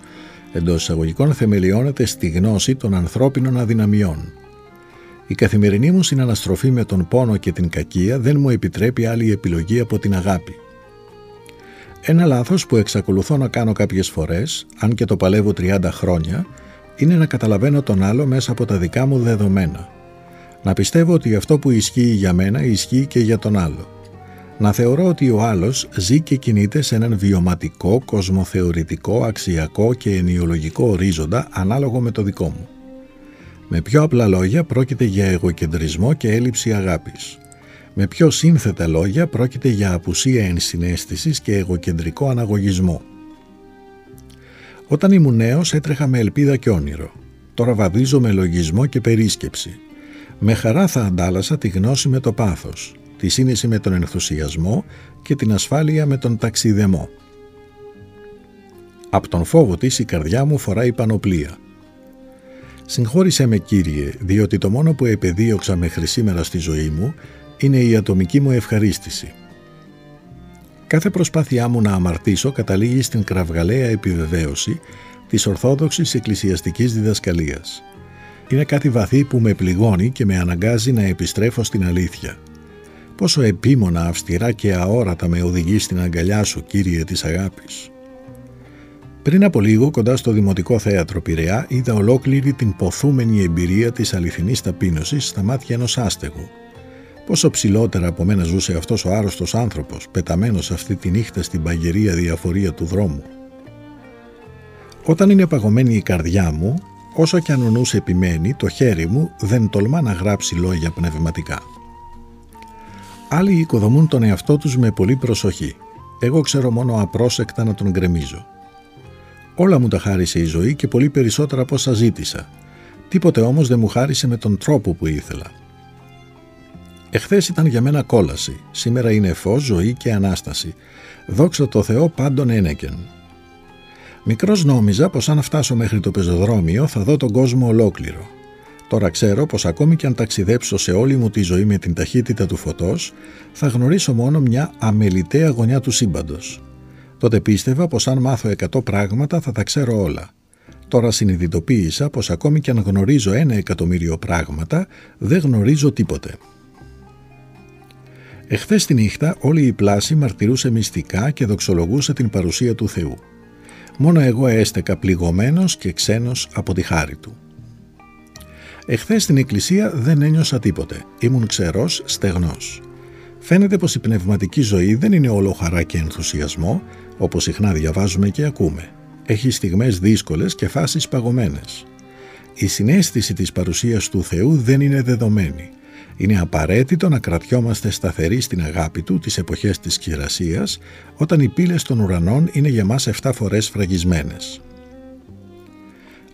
εντός εισαγωγικών θεμελιώνεται στη γνώση των ανθρώπινων αδυναμιών. Η καθημερινή μου συναναστροφή με τον πόνο και την κακία δεν μου επιτρέπει άλλη επιλογή από την αγάπη. Ένα λάθος που εξακολουθώ να κάνω κάποιες φορές, αν και το παλεύω 30 χρόνια, είναι να καταλαβαίνω τον άλλο μέσα από τα δικά μου δεδομένα. Να πιστεύω ότι αυτό που ισχύει για μένα ισχύει και για τον άλλο. Να θεωρώ ότι ο άλλος ζει και κινείται σε έναν βιωματικό, κοσμοθεωρητικό, αξιακό και ενιολογικό ορίζοντα ανάλογο με το δικό μου. Με πιο απλά λόγια πρόκειται για εγωκεντρισμό και έλλειψη αγάπης. Με πιο σύνθετα λόγια πρόκειται για απουσία ενσυναίσθησης και εγωκεντρικό αναγωγισμό. Όταν ήμουν νέος έτρεχα με ελπίδα και όνειρο. Τώρα βαδίζω με λογισμό και περίσκεψη. Με χαρά θα αντάλλασα τη γνώση με το πάθος, τη σύνεση με τον ενθουσιασμό και την ασφάλεια με τον ταξιδεμό. Από τον φόβο της η καρδιά μου φοράει πανοπλία. Συγχώρησέ με Κύριε, διότι το μόνο που επεδίωξα μέχρι σήμερα στη ζωή μου είναι η ατομική μου ευχαρίστηση. Κάθε προσπάθειά μου να αμαρτήσω καταλήγει στην κραυγαλαία επιβεβαίωση της ορθόδοξης εκκλησιαστικής διδασκαλίας. Είναι κάτι βαθύ που με πληγώνει και με αναγκάζει να επιστρέφω στην αλήθεια. Πόσο επίμονα, αυστηρά και αόρατα με οδηγεί στην αγκαλιά σου, Κύριε της αγάπης. Πριν από λίγο, κοντά στο Δημοτικό Θέατρο Πειραιά, είδα ολόκληρη την ποθούμενη εμπειρία της αληθινής ταπείνωσης στα μάτια ενός άστεγου. Πόσο ψηλότερα από μένα ζούσε αυτός ο άρρωστος άνθρωπος, πεταμένος αυτή τη νύχτα στην παγερία διαφορία του δρόμου. Όταν είναι παγωμένη η καρδιά μου, όσο κι αν ο νους επιμένει, το χέρι μου δεν τολμά να γράψει λόγια πνευματικά. Άλλοι οικοδομούν τον εαυτό τους με πολύ προσοχή. Εγώ ξέρω μόνο απρόσεκτα να τον γκρεμίζω. Όλα μου τα χάρισε η ζωή και πολύ περισσότερα από όσα ζήτησα. Τίποτε όμως δεν μου χάρισε με τον τρόπο που ήθελα. Εχθές ήταν για μένα κόλαση. Σήμερα είναι φως, ζωή και ανάσταση. Δόξα τω Θεώ πάντων ένεκεν. Μικρός νόμιζα πως αν φτάσω μέχρι το πεζοδρόμιο θα δω τον κόσμο ολόκληρο. Τώρα ξέρω πως ακόμη και αν ταξιδέψω σε όλη μου τη ζωή με την ταχύτητα του φωτός, θα γνωρίσω μόνο μια αμεληταία γωνιά του σύμπαντος. Τότε πίστευα πως αν μάθω 100 πράγματα θα τα ξέρω όλα. Τώρα συνειδητοποίησα πως ακόμη και αν γνωρίζω ένα εκατομμύριο πράγματα, δεν γνωρίζω τίποτε. Εχθές τη νύχτα όλη η πλάση μαρτυρούσε μυστικά και δοξολογούσε την παρουσία του Θεού. Μόνο εγώ έστεκα πληγωμένος και ξένος από τη χάρη Του. Εχθές στην εκκλησία δεν ένιωσα τίποτε. Ήμουν ξερός, στεγνός. Φαίνεται πως η πνευματική ζωή δεν είναι όλο χαρά και ενθουσιασμό, όπως συχνά διαβάζουμε και ακούμε. Έχει στιγμές δύσκολες και φάσεις παγωμένες. Η συνέστηση της παρουσίας του Θεού δεν είναι δεδομένη. Είναι απαραίτητο να κρατιόμαστε σταθεροί στην αγάπη Του τις εποχές της κυρασίας, όταν οι πύλες των ουρανών είναι για μας 7 φορές φραγισμένες.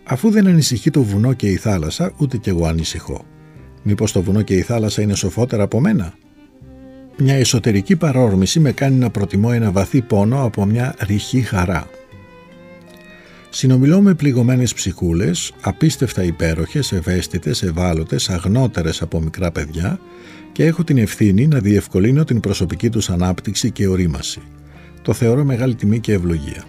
Αφού δεν ανησυχεί το βουνό και η θάλασσα, ούτε κι εγώ ανησυχώ. Μήπως το βουνό και η θάλασσα είναι σοφότερα από μένα; Μια εσωτερική παρόρμηση με κάνει να προτιμώ ένα βαθύ πόνο από μια ρηχή χαρά. Συνομιλώ με πληγωμένες ψυχούλες, απίστευτα υπέροχες, ευαίσθητες, ευάλωτες, αγνότερες από μικρά παιδιά και έχω την ευθύνη να διευκολύνω την προσωπική τους ανάπτυξη και ορίμαση. Το θεωρώ μεγάλη τιμή και ευλογία.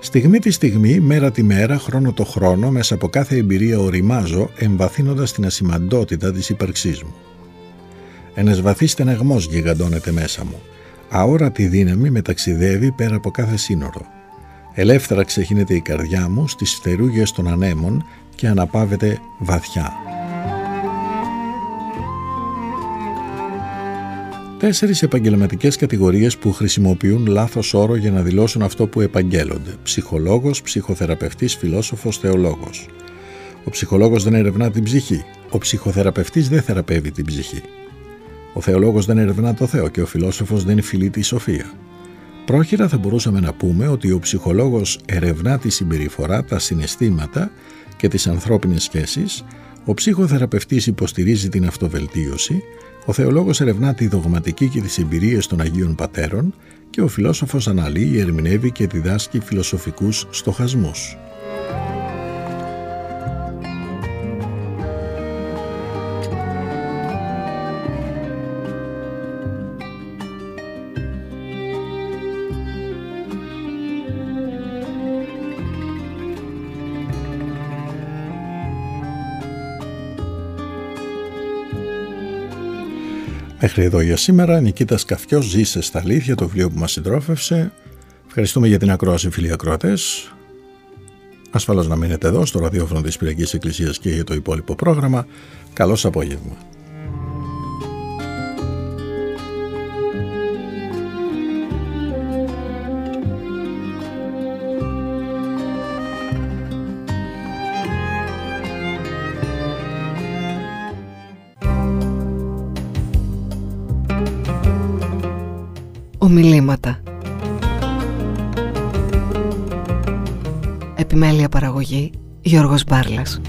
Στιγμή τη στιγμή, μέρα τη μέρα, χρόνο το χρόνο, μέσα από κάθε εμπειρία οριμάζω, εμβαθύνοντας την ασημαντότητα της ύπαρξής μου. Ένας βαθύς στεναγμός γιγαντώνεται μέσα μου. Αόρατη δύναμη μεταξιδεύει πέρα από κάθε σύνορο. Ελεύθερα ξεχύνεται η καρδιά μου στις φτερούγες των ανέμων και αναπάβεται βαθιά. Τέσσερις επαγγελματικές κατηγορίες που χρησιμοποιούν λάθος όρο για να δηλώσουν αυτό που επαγγέλλονται. Ψυχολόγος, ψυχοθεραπευτής, φιλόσοφος, θεολόγος. Ο ψυχολόγος δεν ερευνά την ψυχή. Ο ψυχοθεραπευτής δεν θεραπεύει την ψυχή. Ο θεολόγος δεν ερευνά το Θεό και ο φιλόσοφος δεν φιλεί της σοφία. Πρόχειρα θα μπορούσαμε να πούμε ότι ο ψυχολόγος ερευνά τη συμπεριφορά, τα συναισθήματα και τις ανθρώπινες σχέσεις, ο ψυχοθεραπευτής υποστηρίζει την αυτοβελτίωση, ο θεολόγος ερευνά τη δογματική και τις εμπειρίες των Αγίων Πατέρων και ο φιλόσοφος αναλύει, ερμηνεύει και διδάσκει φιλοσοφικούς στοχασμούς. Μέχρι εδώ για σήμερα. Νικήτας Καφιός ζήσε στα αλήθεια το βιβλίο που μας συντρόφευσε. Ευχαριστούμε για την ακρόαση φίλοι ακροατές. Ασφαλώς να μείνετε εδώ στο ραδιόφωνο της Πυριακής Εκκλησίας και για το υπόλοιπο πρόγραμμα. Καλώς απόγευμα. Ομιλήματα. Επιμέλεια παραγωγή Γιώργος Μπάρλας